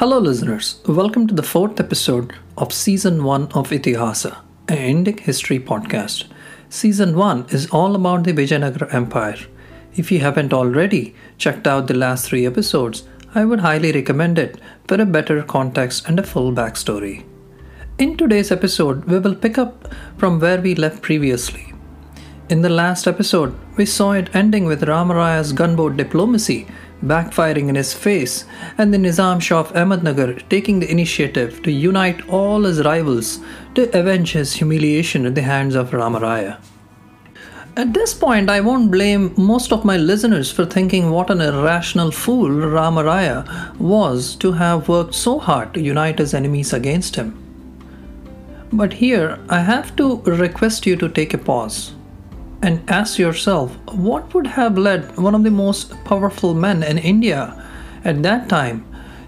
Hello, listeners. Welcome to the fourth episode of Season 1 of Itihasa, an Indic history podcast. Season 1 is all about the Vijayanagara Empire. If you haven't already checked out the last three episodes, I would highly recommend it for a better context and a full backstory. In today's episode, we will pick up from where we left previously. In the last episode, we saw it ending with Ramaraya's gunboat diplomacy backfiring in his face, and the Nizam Shah of Ahmednagar taking the initiative to unite all his rivals to avenge his humiliation at the hands of Ramaraya. At this point, I won't blame most of my listeners for thinking what an irrational fool Ramaraya was to have worked so hard to unite his enemies against him. But here, I have to request you to take a pause and ask yourself what would have led one of the most powerful men in India at that time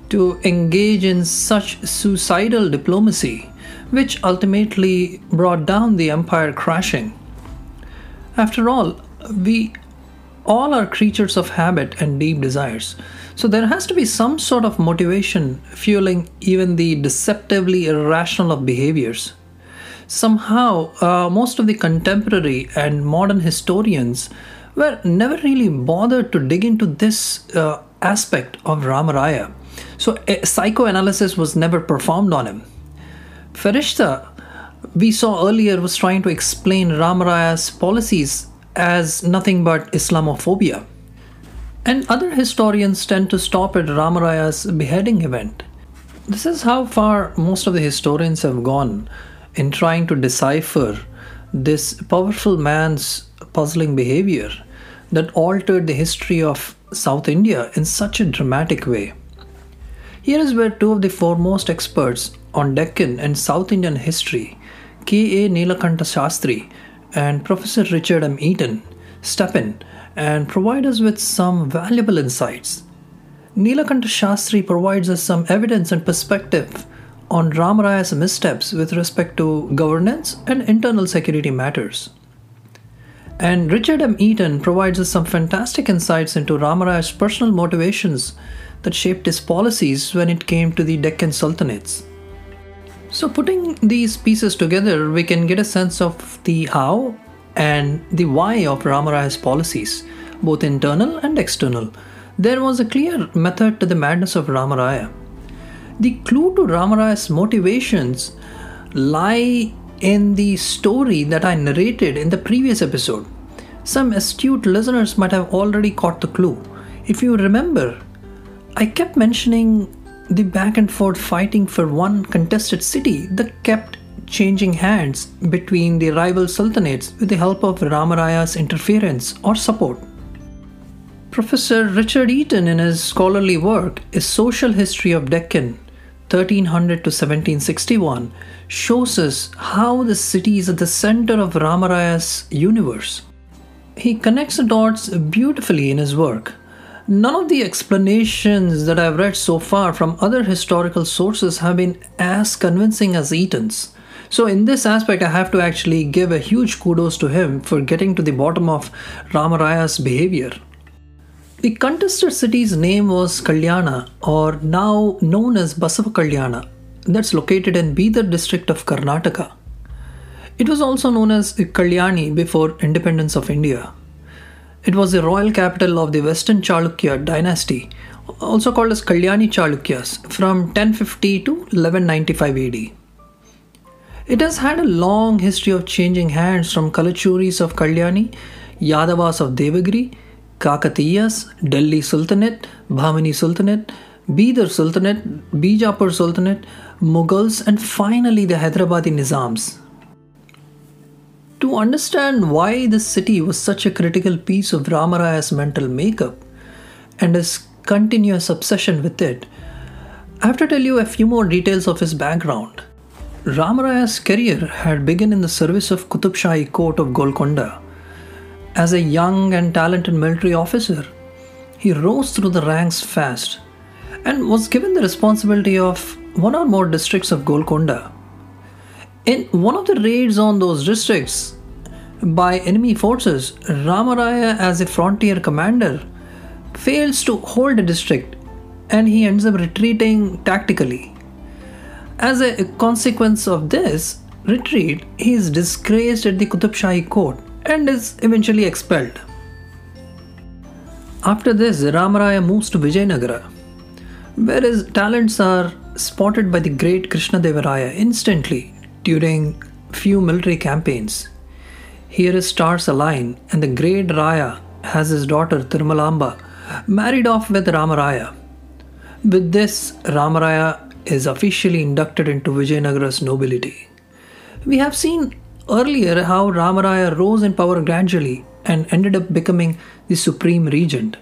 to engage in such suicidal diplomacy, which ultimately brought down the empire crashing. After all, we all are creatures of habit and deep desires. So there has to be some sort of motivation fueling even the deceptively irrational of behaviors somehow uh, most of the contemporary and modern historians were never really bothered to dig into this uh, aspect of Ramaraya. So psychoanalysis was never performed on him. Farishta, we saw earlier, was trying to explain Ramaraya's policies as nothing but Islamophobia. And other historians tend to stop at Ramaraya's beheading event. This is how far most of the historians have gone in trying to decipher this powerful man's puzzling behavior that altered the history of South India in such a dramatic way. Here is where two of the foremost experts on Deccan and South Indian history, K.A. Neelakanta Shastri and Professor Richard M. Eaton, step in and provide us with some valuable insights. Neelakanta Shastri provides us some evidence and perspective on Ramaraya's missteps with respect to governance and internal security matters. And Richard M. Eaton provides us some fantastic insights into Ramaraya's personal motivations that shaped his policies when it came to the Deccan Sultanates. So, putting these pieces together, we can get a sense of the how and the why of Ramaraya's policies, both internal and external. There was a clear method to the madness of Ramaraya. The clue to Ramaraya's motivations lie in the story that I narrated in the previous episode. Some astute listeners might have already caught the clue. If you remember, I kept mentioning the back and forth fighting for one contested city that kept changing hands between the rival sultanates with the help of Ramaraya's interference or support. Professor Richard Eaton, in his scholarly work, A Social History of Deccan, 1300 to 1761 shows us how the city is at the center of Ramaraya's universe. He connects the dots beautifully in his work. None of the explanations that I've read so far from other historical sources have been as convincing as Eaton's. So, in this aspect, I have to actually give a huge kudos to him for getting to the bottom of Ramaraya's behavior. The contested city's name was Kalyana, or now known as Basava Kalyana, that's located in Bidar district of Karnataka. It was also known as Kalyani before independence of India. It was the royal capital of the Western Chalukya dynasty, also called as Kalyani Chalukyas, from 1050 to 1195 AD. It has had a long history of changing hands from Kalachuris of Kalyani, Yadavas of Devagiri, Kakatiyas, Delhi Sultanate, Bahmani Sultanate, Bidar Sultanate, Bijapur Sultanate, Mughals, and finally the Hyderabadi Nizams. To understand why this city was such a critical piece of Ramaraya's mental makeup and his continuous obsession with it, I have to tell you a few more details of his background. Ramaraya's career had begun in the service of Qutub Shahi court of Golconda as a young and talented military officer, he rose through the ranks fast and was given the responsibility of one or more districts of Golconda. In one of the raids on those districts by enemy forces, Ramaraya, as a frontier commander, fails to hold a district and he ends up retreating tactically. As a consequence of this retreat, he is disgraced at the Qutub Shahi court and is eventually expelled. After this, Ramaraya moves to Vijayanagara, where his talents are spotted by the great Krishna Krishnadevaraya instantly during few military campaigns. Here his stars align, and the great Raya has his daughter Tirumalamba married off with Ramaraya. With this, Ramaraya is officially inducted into Vijayanagara's nobility. We have seen earlier how Ramaraya rose in power gradually and ended up becoming the supreme regent.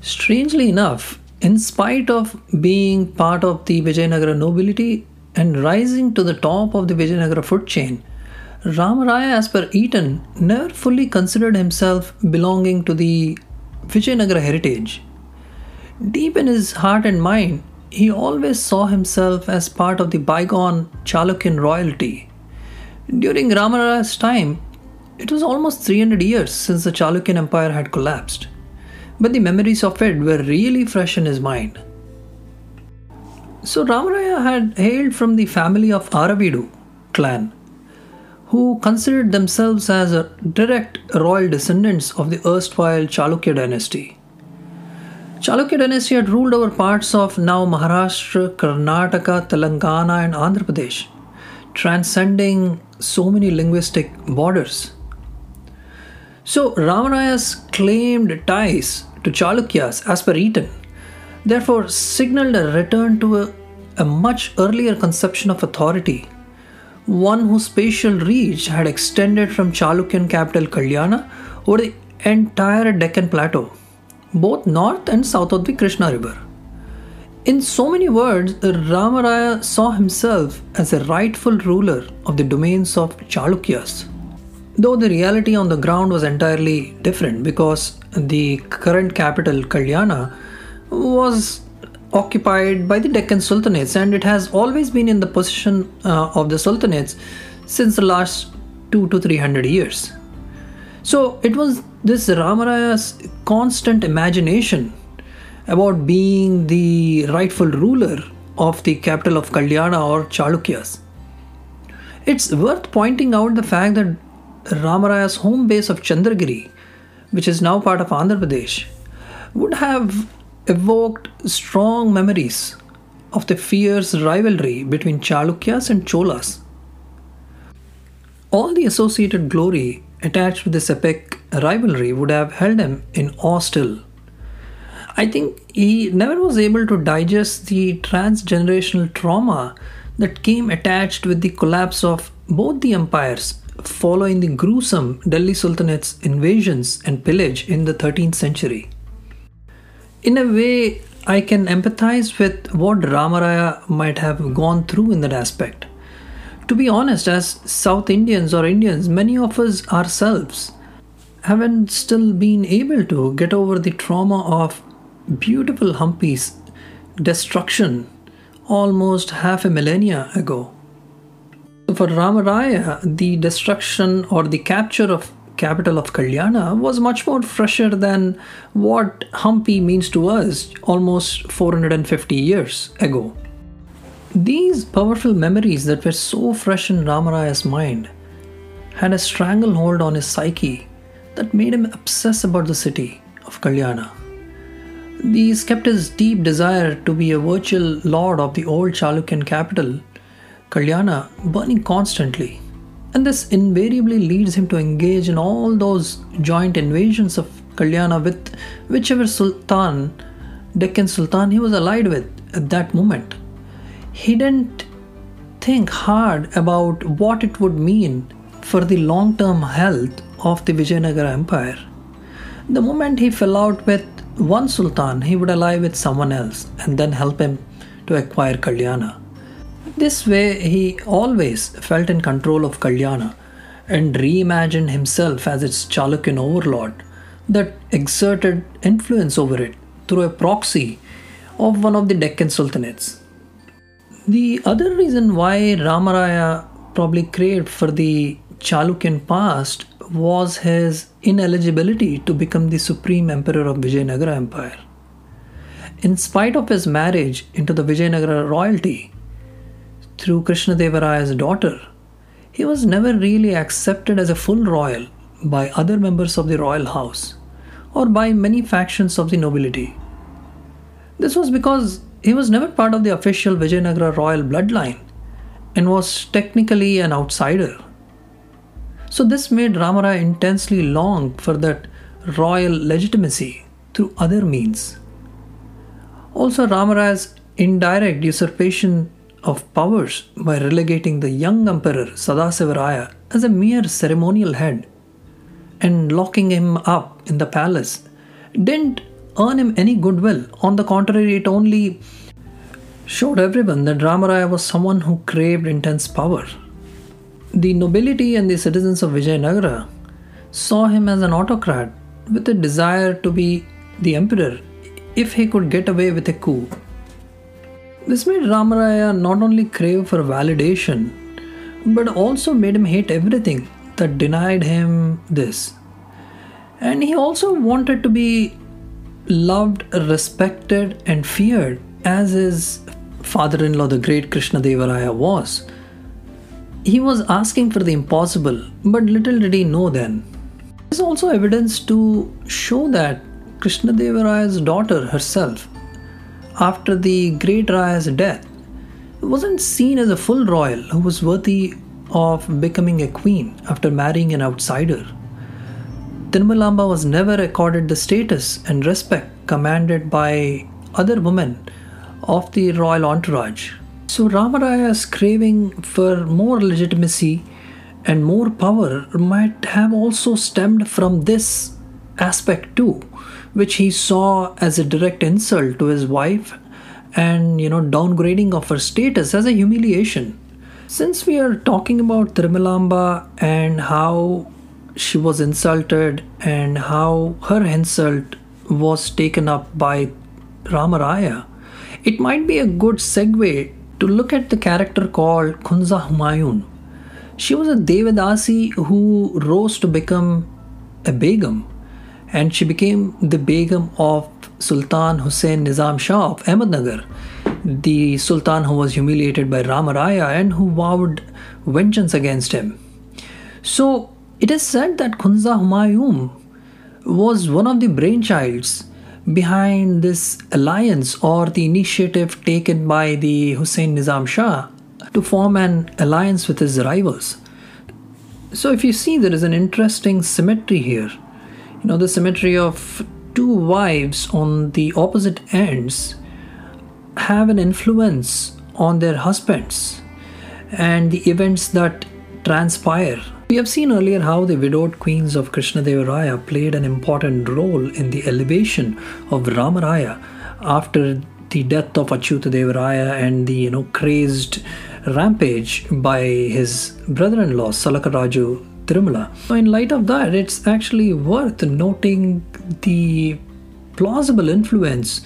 Strangely enough, in spite of being part of the Vijayanagara nobility and rising to the top of the Vijayanagara food chain, Ramaraya, as per Eaton, never fully considered himself belonging to the Vijayanagara heritage. Deep in his heart and mind, he always saw himself as part of the bygone Chalukyan royalty. During Ramaraya's time, it was almost 300 years since the Chalukyan Empire had collapsed, but the memories of it were really fresh in his mind. So Ramaraya had hailed from the family of Aravidu clan, who considered themselves as direct royal descendants of the erstwhile Chalukya dynasty. Chalukya dynasty had ruled over parts of now Maharashtra, Karnataka, Telangana, and Andhra Pradesh, transcending so many linguistic borders. So Ramaraya's claimed ties to Chalukyas, as per Eaton, therefore signaled a return to a, a much earlier conception of authority, one whose spatial reach had extended from Chalukyan capital Kalyana over the entire Deccan plateau both north and south of the Krishna River. In so many words, Ramaraya saw himself as a rightful ruler of the domains of Chalukyas. Though the reality on the ground was entirely different because the current capital, Kalyana, was occupied by the Deccan Sultanates and it has always been in the possession uh, of the Sultanates since the last two to three hundred years. So it was this Ramaraya's constant imagination about being the rightful ruler of the capital of Kalyana or Chalukyas. It's worth pointing out the fact that Ramaraya's home base of Chandragiri, which is now part of Andhra Pradesh, would have evoked strong memories of the fierce rivalry between Chalukyas and Cholas. All the associated glory attached with this epic rivalry would have held him in awe still. I think he never was able to digest the transgenerational trauma that came attached with the collapse of both the empires following the gruesome Delhi Sultanate's invasions and pillage in the 13th century. In a way, I can empathize with what Ramaraya might have gone through in that aspect. To be honest, as South Indians or Indians, many of us ourselves haven't still been able to get over the trauma of beautiful Hampi's destruction almost half a millennia ago. For Ramaraya, the destruction or the capture of capital of Kalyana was much more fresher than what Hampi means to us almost 450 years ago. These powerful memories that were so fresh in Ramaraya's mind had a stranglehold on his psyche that made him obsess about the city of Kalyana. These kept his deep desire to be a virtual lord of the old Chalukyan capital, Kalyana, burning constantly. And this invariably leads him to engage in all those joint invasions of Kalyana with whichever sultan, Deccan sultan, he was allied with at that moment he didn't think hard about what it would mean for the long term health of the Vijayanagara Empire. The moment he fell out with one sultan, he would ally with someone else and then help him to acquire Kalyana. This way, he always felt in control of Kalyana and reimagined himself as its Chalukyan overlord that exerted influence over it through a proxy of one of the Deccan sultanates. The other reason why Ramaraya probably craved for the Chalukyan past was his ineligibility to become the supreme emperor of Vijayanagara Empire. in spite of his marriage into the Vijayanagara royalty through Krishnadevaraya's daughter, he was never really accepted as a full royal by other members of the royal house or by many factions of the nobility. This was because he was never part of the official Vijayanagara royal bloodline and was technically an outsider. So, this made Ramaraya intensely long for that royal legitimacy through other means. Also, Ramaraya's indirect usurpation of powers by relegating the young emperor Sadasivaraya as a mere ceremonial head and locking him up in the palace didn't earn him any goodwill. On the contrary, it only showed everyone that Ramaraya was someone who craved intense power. The nobility and the citizens of Vijayanagara saw him as an autocrat with a desire to be the emperor if he could get away with a coup. This made Ramaraya not only crave for validation, but also made him hate everything that denied him this. And he also wanted to be loved, respected, and feared as his father in law, the great Krishnadevaraya, was. He was asking for the impossible, but little did he know then. There's also evidence to show that Krishnadevaraya's daughter herself, after the great Raya's death, wasn't seen as a full royal who was worthy of becoming a queen after marrying an outsider. Tirumalamba was never accorded the status and respect commanded by other women of the royal entourage. So Ramaraya's craving for more legitimacy and more power might have also stemmed from this aspect too, which he saw as a direct insult to his wife and you know downgrading of her status as a humiliation. Since we are talking about Tirumalamba and how she was insulted and how her insult was taken up by Ramaraya, it might be a good segue to look at the character called Kunza Humayun. She was a Devadasi who rose to become a Begum and she became the Begum of Sultan Hussein Nizam Shah of Ahmednagar, the Sultan who was humiliated by Ramaraya and who vowed vengeance against him. So, it is said that Kunza Humayun was one of the brainchilds behind this alliance or the initiative taken by the Hussein Nizam Shah to form an alliance with his rivals. So, if you see, there is an interesting symmetry here. You know, the symmetry of two wives on the opposite ends have an influence on their husbands and the events that transpire we have seen earlier how the widowed queens of Krishnadevaraya played an important role in the elevation of Ramaraya after the death of Achyutadevaraya and the you know crazed rampage by his brother-in-law Salakaraju Tirumala. So in light of that, it's actually worth noting the plausible influence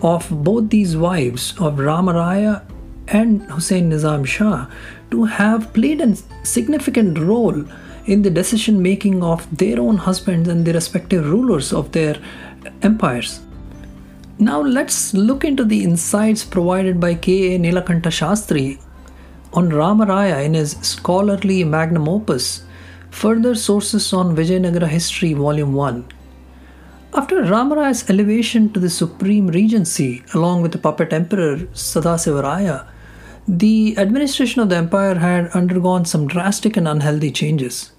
of both these wives of Ramaraya and Hussein Nizam Shah to have played a significant role in the decision making of their own husbands and the respective rulers of their empires. Now let's look into the insights provided by K.A. Nilakanta Shastri on Ramaraya in his scholarly magnum opus, Further Sources on Vijayanagara History, Volume 1. After Ramaraya's elevation to the supreme regency, along with the puppet emperor Sadasivaraya, the administration of the empire had undergone some drastic and unhealthy changes.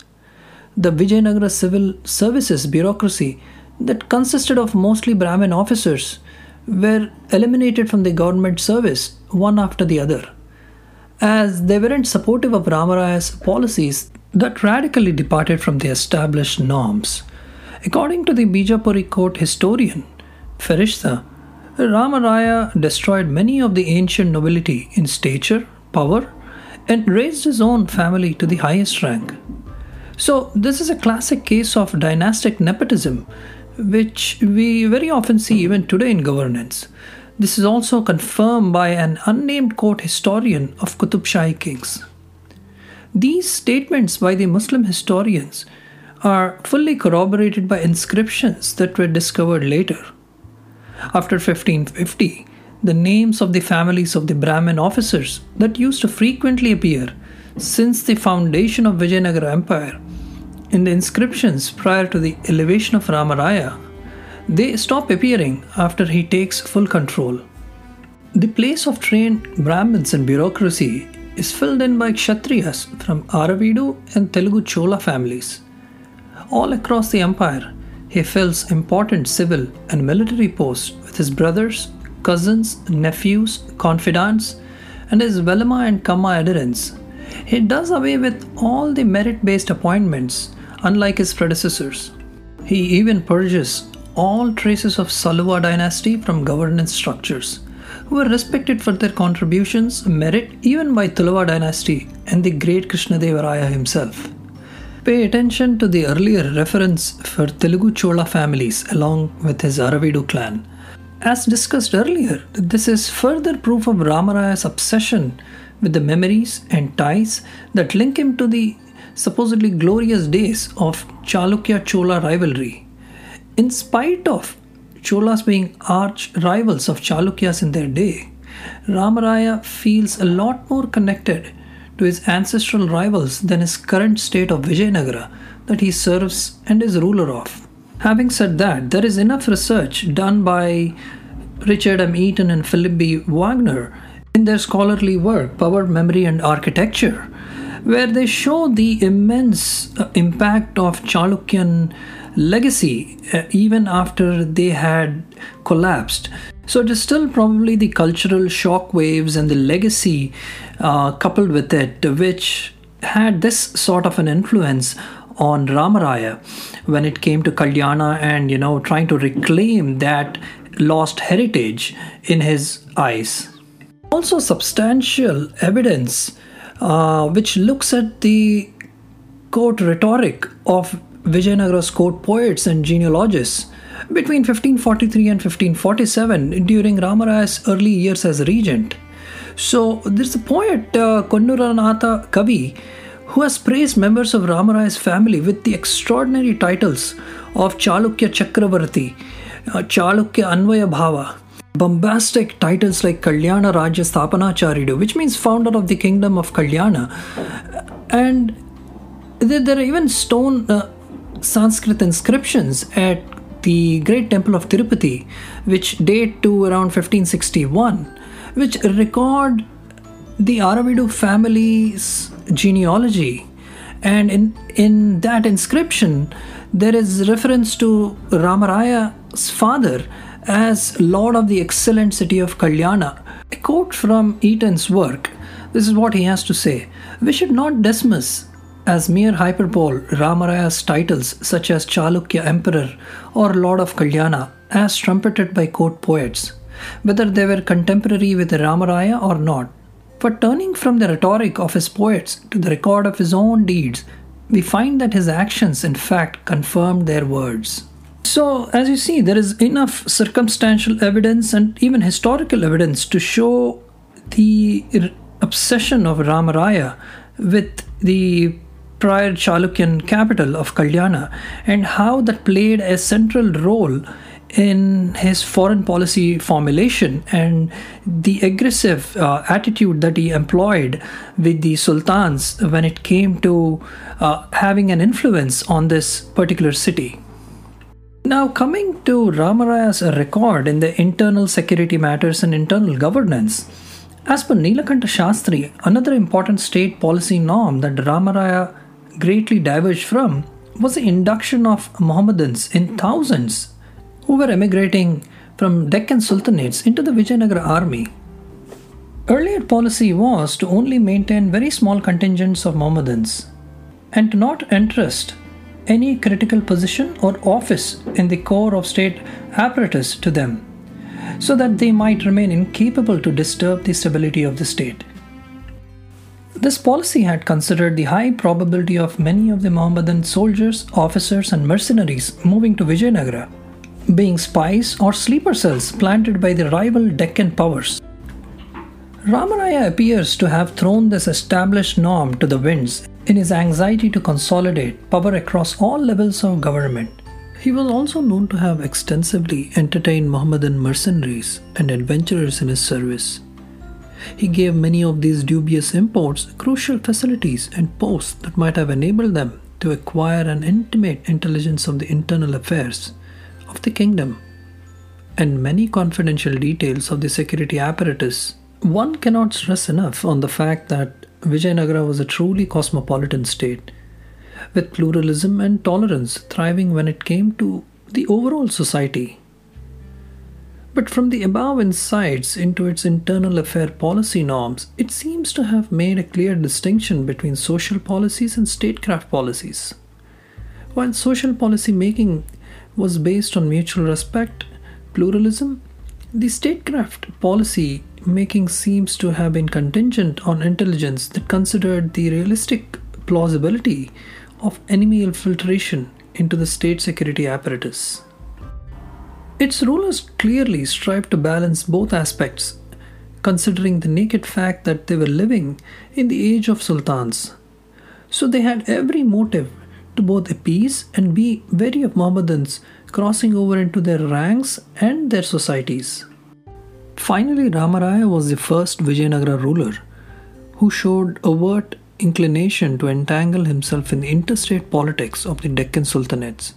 The Vijayanagara civil services bureaucracy, that consisted of mostly Brahmin officers, were eliminated from the government service one after the other, as they weren't supportive of Ramaraya's policies that radically departed from the established norms. According to the Bijapuri court historian Ferishta, Ramaraya destroyed many of the ancient nobility in stature, power, and raised his own family to the highest rank. So, this is a classic case of dynastic nepotism, which we very often see even today in governance. This is also confirmed by an unnamed court historian of Qutub Shahi kings. These statements by the Muslim historians are fully corroborated by inscriptions that were discovered later. After 1550, the names of the families of the Brahmin officers that used to frequently appear since the foundation of Vijayanagara Empire in the inscriptions prior to the elevation of Ramaraya, they stop appearing after he takes full control. The place of trained Brahmins in bureaucracy is filled in by Kshatriyas from Aravidu and Telugu Chola families. All across the empire, he fills important civil and military posts with his brothers, cousins, nephews, confidants, and his Velama and Kamma adherents. He does away with all the merit based appointments, unlike his predecessors. He even purges all traces of Saluva dynasty from governance structures, who were respected for their contributions, merit even by Tuluva dynasty and the great Krishnadevaraya himself. Pay attention to the earlier reference for Telugu Chola families along with his Aravidu clan. As discussed earlier, this is further proof of Ramaraya's obsession with the memories and ties that link him to the supposedly glorious days of Chalukya Chola rivalry. In spite of Cholas being arch rivals of Chalukyas in their day, Ramaraya feels a lot more connected to his ancestral rivals than his current state of Vijayanagara that he serves and is ruler of. Having said that, there is enough research done by Richard M. Eaton and Philip B. Wagner in their scholarly work, Power, Memory, and Architecture, where they show the immense uh, impact of Chalukyan legacy uh, even after they had collapsed. So it is still probably the cultural shock waves and the legacy uh, coupled with it, which had this sort of an influence on Ramaraya when it came to Kalyana and you know trying to reclaim that lost heritage in his eyes. Also, substantial evidence uh, which looks at the court rhetoric of Vijayanagara's court poets and genealogists between 1543 and 1547 during Ramaraya's early years as regent. So there's a poet, uh, Konnuranatha Kavi, who has praised members of Ramaraya's family with the extraordinary titles of Chalukya Chakravarti, uh, Chalukya Anvaya Bhava, bombastic titles like Kalyana Rajya Sthapanacharidu, which means founder of the kingdom of Kalyana. And there, are even stone uh, Sanskrit inscriptions at the great temple of Tirupati, which date to around 1561, which record the Aravidu family's genealogy. And in, in that inscription, there is reference to Ramaraya's father as Lord of the excellent city of Kalyana. A quote from Eaton's work this is what he has to say We should not dismiss as mere hyperbole Ramaraya's titles such as Chalukya Emperor or Lord of Kalyana as trumpeted by court poets, whether they were contemporary with Ramaraya or not. But turning from the rhetoric of his poets to the record of his own deeds, we find that his actions in fact confirmed their words. So, as you see, there is enough circumstantial evidence and even historical evidence to show the obsession of Ramaraya with the prior Chalukyan capital of Kalyana and how that played a central role in his foreign policy formulation and the aggressive uh, attitude that he employed with the sultans when it came to uh, having an influence on this particular city. Now, coming to Ramaraya's record in the internal security matters and internal governance, as per Nilakanta Shastri, another important state policy norm that Ramaraya greatly diverged from was the induction of Mohammedans in thousands who were emigrating from Deccan sultanates into the Vijayanagara army. Earlier policy was to only maintain very small contingents of Mohammedans and to not entrust any critical position or office in the core of state apparatus to them so that they might remain incapable to disturb the stability of the state. This policy had considered the high probability of many of the Mohammedan soldiers, officers, and mercenaries moving to Vijayanagara being spies or sleeper cells planted by the rival Deccan powers. Ramaraya appears to have thrown this established norm to the winds in his anxiety to consolidate power across all levels of government. He was also known to have extensively entertained Mohammedan mercenaries and adventurers in his service. He gave many of these dubious imports crucial facilities and posts that might have enabled them to acquire an intimate intelligence of the internal affairs of the kingdom and many confidential details of the security apparatus. One cannot stress enough on the fact that Vijayanagara was a truly cosmopolitan state, with pluralism and tolerance thriving when it came to the overall society. But from the above insights into its internal affair policy norms, it seems to have made a clear distinction between social policies and statecraft policies. While social policy making was based on mutual respect, pluralism, the statecraft policy making seems to have been contingent on intelligence that considered the realistic plausibility of enemy infiltration into the state security apparatus. Its rulers clearly strived to balance both aspects, considering the naked fact that they were living in the age of sultans. So they had every motive to both appease and be wary of Mohammedans crossing over into their ranks and their societies. Finally, Ramaraya was the first Vijayanagara ruler who showed overt inclination to entangle himself in the interstate politics of the Deccan sultanates.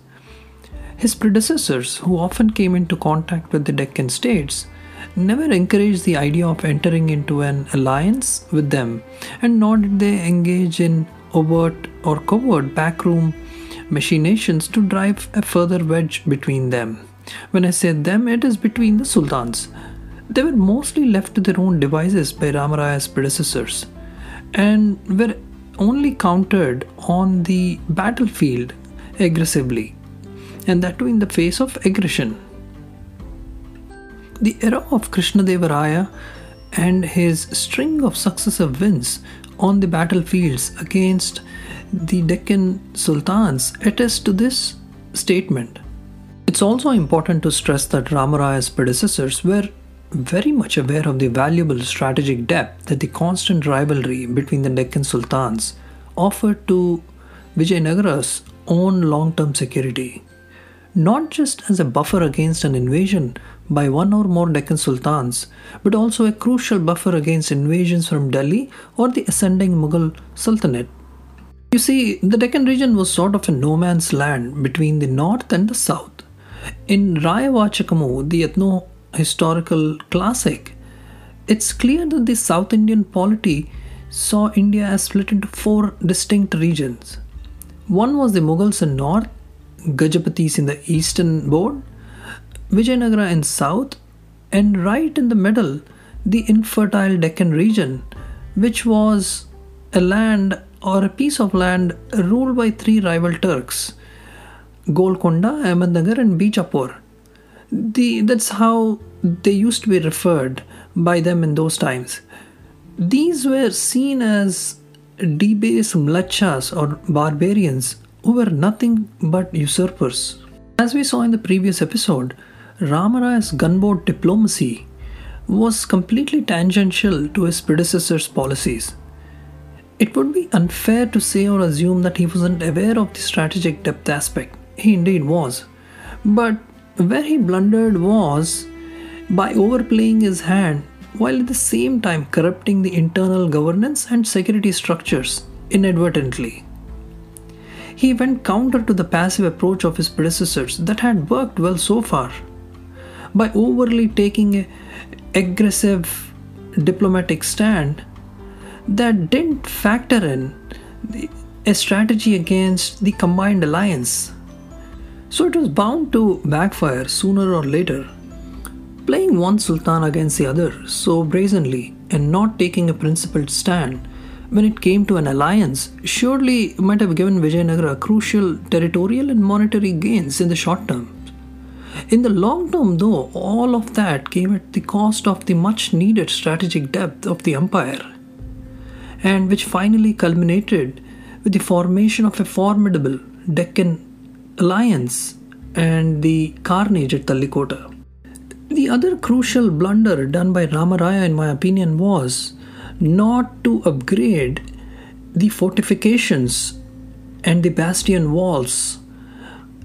His predecessors, who often came into contact with the Deccan states, never encouraged the idea of entering into an alliance with them, and nor did they engage in overt or covert backroom machinations to drive a further wedge between them. When I say them, it is between the sultans. They were mostly left to their own devices by Ramaraya's predecessors and were only countered on the battlefield aggressively and that too in the face of aggression. The era of Krishnadevaraya and his string of successive wins on the battlefields against the Deccan sultans attest to this statement. It's also important to stress that Ramaraya's predecessors were very much aware of the valuable strategic depth that the constant rivalry between the Deccan sultans offered to Vijayanagara's own long term security not just as a buffer against an invasion by one or more Deccan sultans, but also a crucial buffer against invasions from Delhi or the ascending Mughal Sultanate. You see, the Deccan region was sort of a no man's land between the north and the south. In Rayavachakamu, the ethno historical classic, it's clear that the South Indian polity saw India as split into four distinct regions. One was the Mughals in north, Gajapatis in the eastern board, Vijayanagara in south, and right in the middle, the infertile Deccan region, which was a land or a piece of land ruled by three rival Turks Golconda, Ahmednagar, and Bijapur. The, that's how they used to be referred by them in those times. These were seen as debased mlechas or barbarians who were nothing but usurpers. As we saw in the previous episode, Ramaraya's gunboat diplomacy was completely tangential to his predecessor's policies. It would be unfair to say or assume that he wasn't aware of the strategic depth aspect. He indeed was. But where he blundered was by overplaying his hand while at the same time corrupting the internal governance and security structures inadvertently. He went counter to the passive approach of his predecessors that had worked well so far. By overly taking an aggressive diplomatic stand that didn't factor in a strategy against the combined alliance. So it was bound to backfire sooner or later. Playing one sultan against the other so brazenly and not taking a principled stand when it came to an alliance, surely might have given Vijayanagara crucial territorial and monetary gains in the short term. In the long term, though, all of that came at the cost of the much needed strategic depth of the empire, and which finally culminated with the formation of a formidable Deccan alliance and the carnage at Talikota. The other crucial blunder done by Ramaraya, in my opinion, was not to upgrade the fortifications and the bastion walls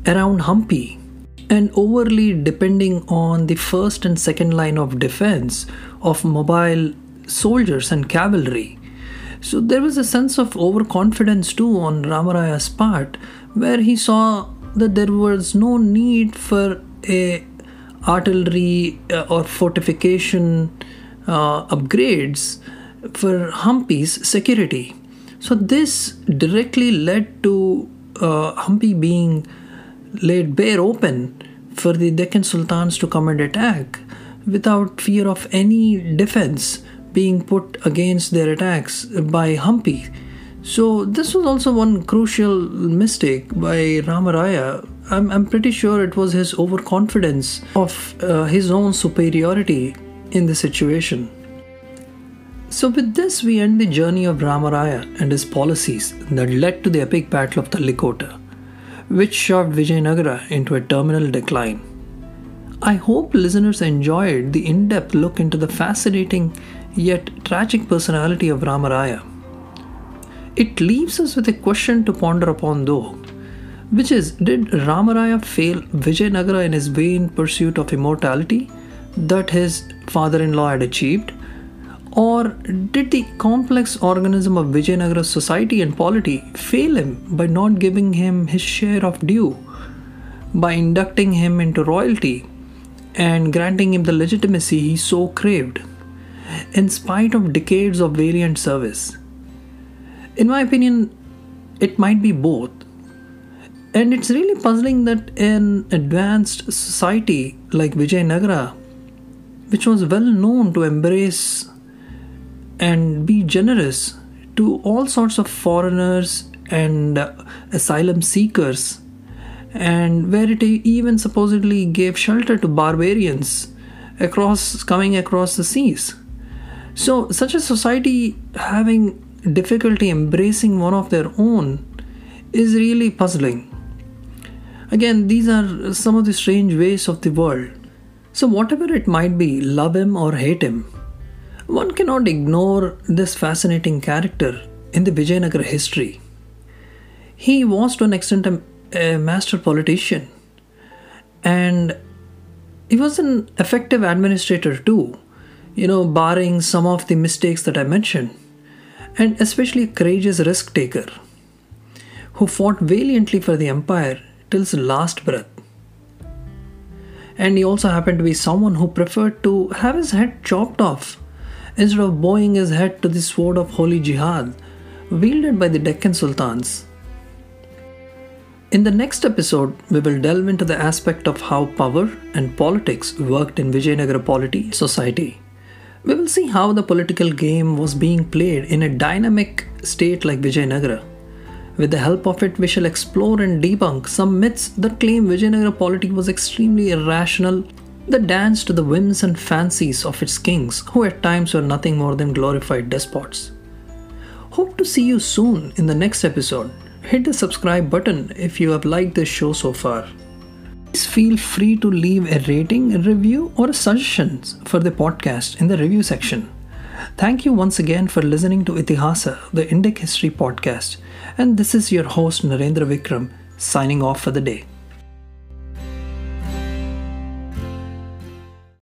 around Hampi and overly depending on the first and second line of defense of mobile soldiers and cavalry. So there was a sense of overconfidence too on Ramaraya's part, where he saw that there was no need for a artillery uh, or fortification uh, upgrades for Hampi's security. So this directly led to uh, Hampi being laid bare open for the Deccan Sultans to come and attack without fear of any defense being put against their attacks by Hampi. So, this was also one crucial mistake by Ramaraya. I'm, I'm pretty sure it was his overconfidence of uh, his own superiority in the situation. So, with this, we end the journey of Ramaraya and his policies that led to the epic Battle of Talikota which shoved Vijayanagara into a terminal decline. I hope listeners enjoyed the in depth look into the fascinating yet tragic personality of Ramaraya. It leaves us with a question to ponder upon, though, which is Did Ramaraya fail Vijayanagara in his vain pursuit of immortality that his father in law had achieved? Or did the complex organism of Vijayanagara's society and polity fail him by not giving him his share of due, by inducting him into royalty and granting him the legitimacy he so craved, in spite of decades of valiant service? In my opinion, it might be both. And it's really puzzling that an advanced society like Vijayanagara, which was well known to embrace and be generous to all sorts of foreigners and uh, asylum seekers, and where it even supposedly gave shelter to barbarians across coming across the seas. So, such a society having difficulty embracing one of their own is really puzzling. Again, these are some of the strange ways of the world. So, whatever it might be, love him or hate him, one cannot ignore this fascinating character in the Vijayanagara history. He was to an extent a, a master politician and he was an effective administrator too, you know, barring some of the mistakes that I mentioned, and especially a courageous risk taker who fought valiantly for the empire till his last breath. And he also happened to be someone who preferred to have his head chopped off instead of bowing his head to the sword of holy jihad wielded by the Deccan Sultans. In the next episode, we will delve into the aspect of how power and politics worked in Vijayanagara polity society. We will see how the political game was being played in a dynamic state like Vijayanagara. With the help of it, we shall explore and debunk some myths that claim Vijayanagara polity was extremely irrational that danced to the whims and fancies of its kings, who at times were nothing more than glorified despots. Hope to see you soon in the next episode. Hit the subscribe button if you have liked this show so far. Please feel free to leave a rating, a review, or suggestions for the podcast in the review section. Thank you once again for listening to Itihasa, the Indic History podcast, and this is your host Narendra Vikram signing off for the day.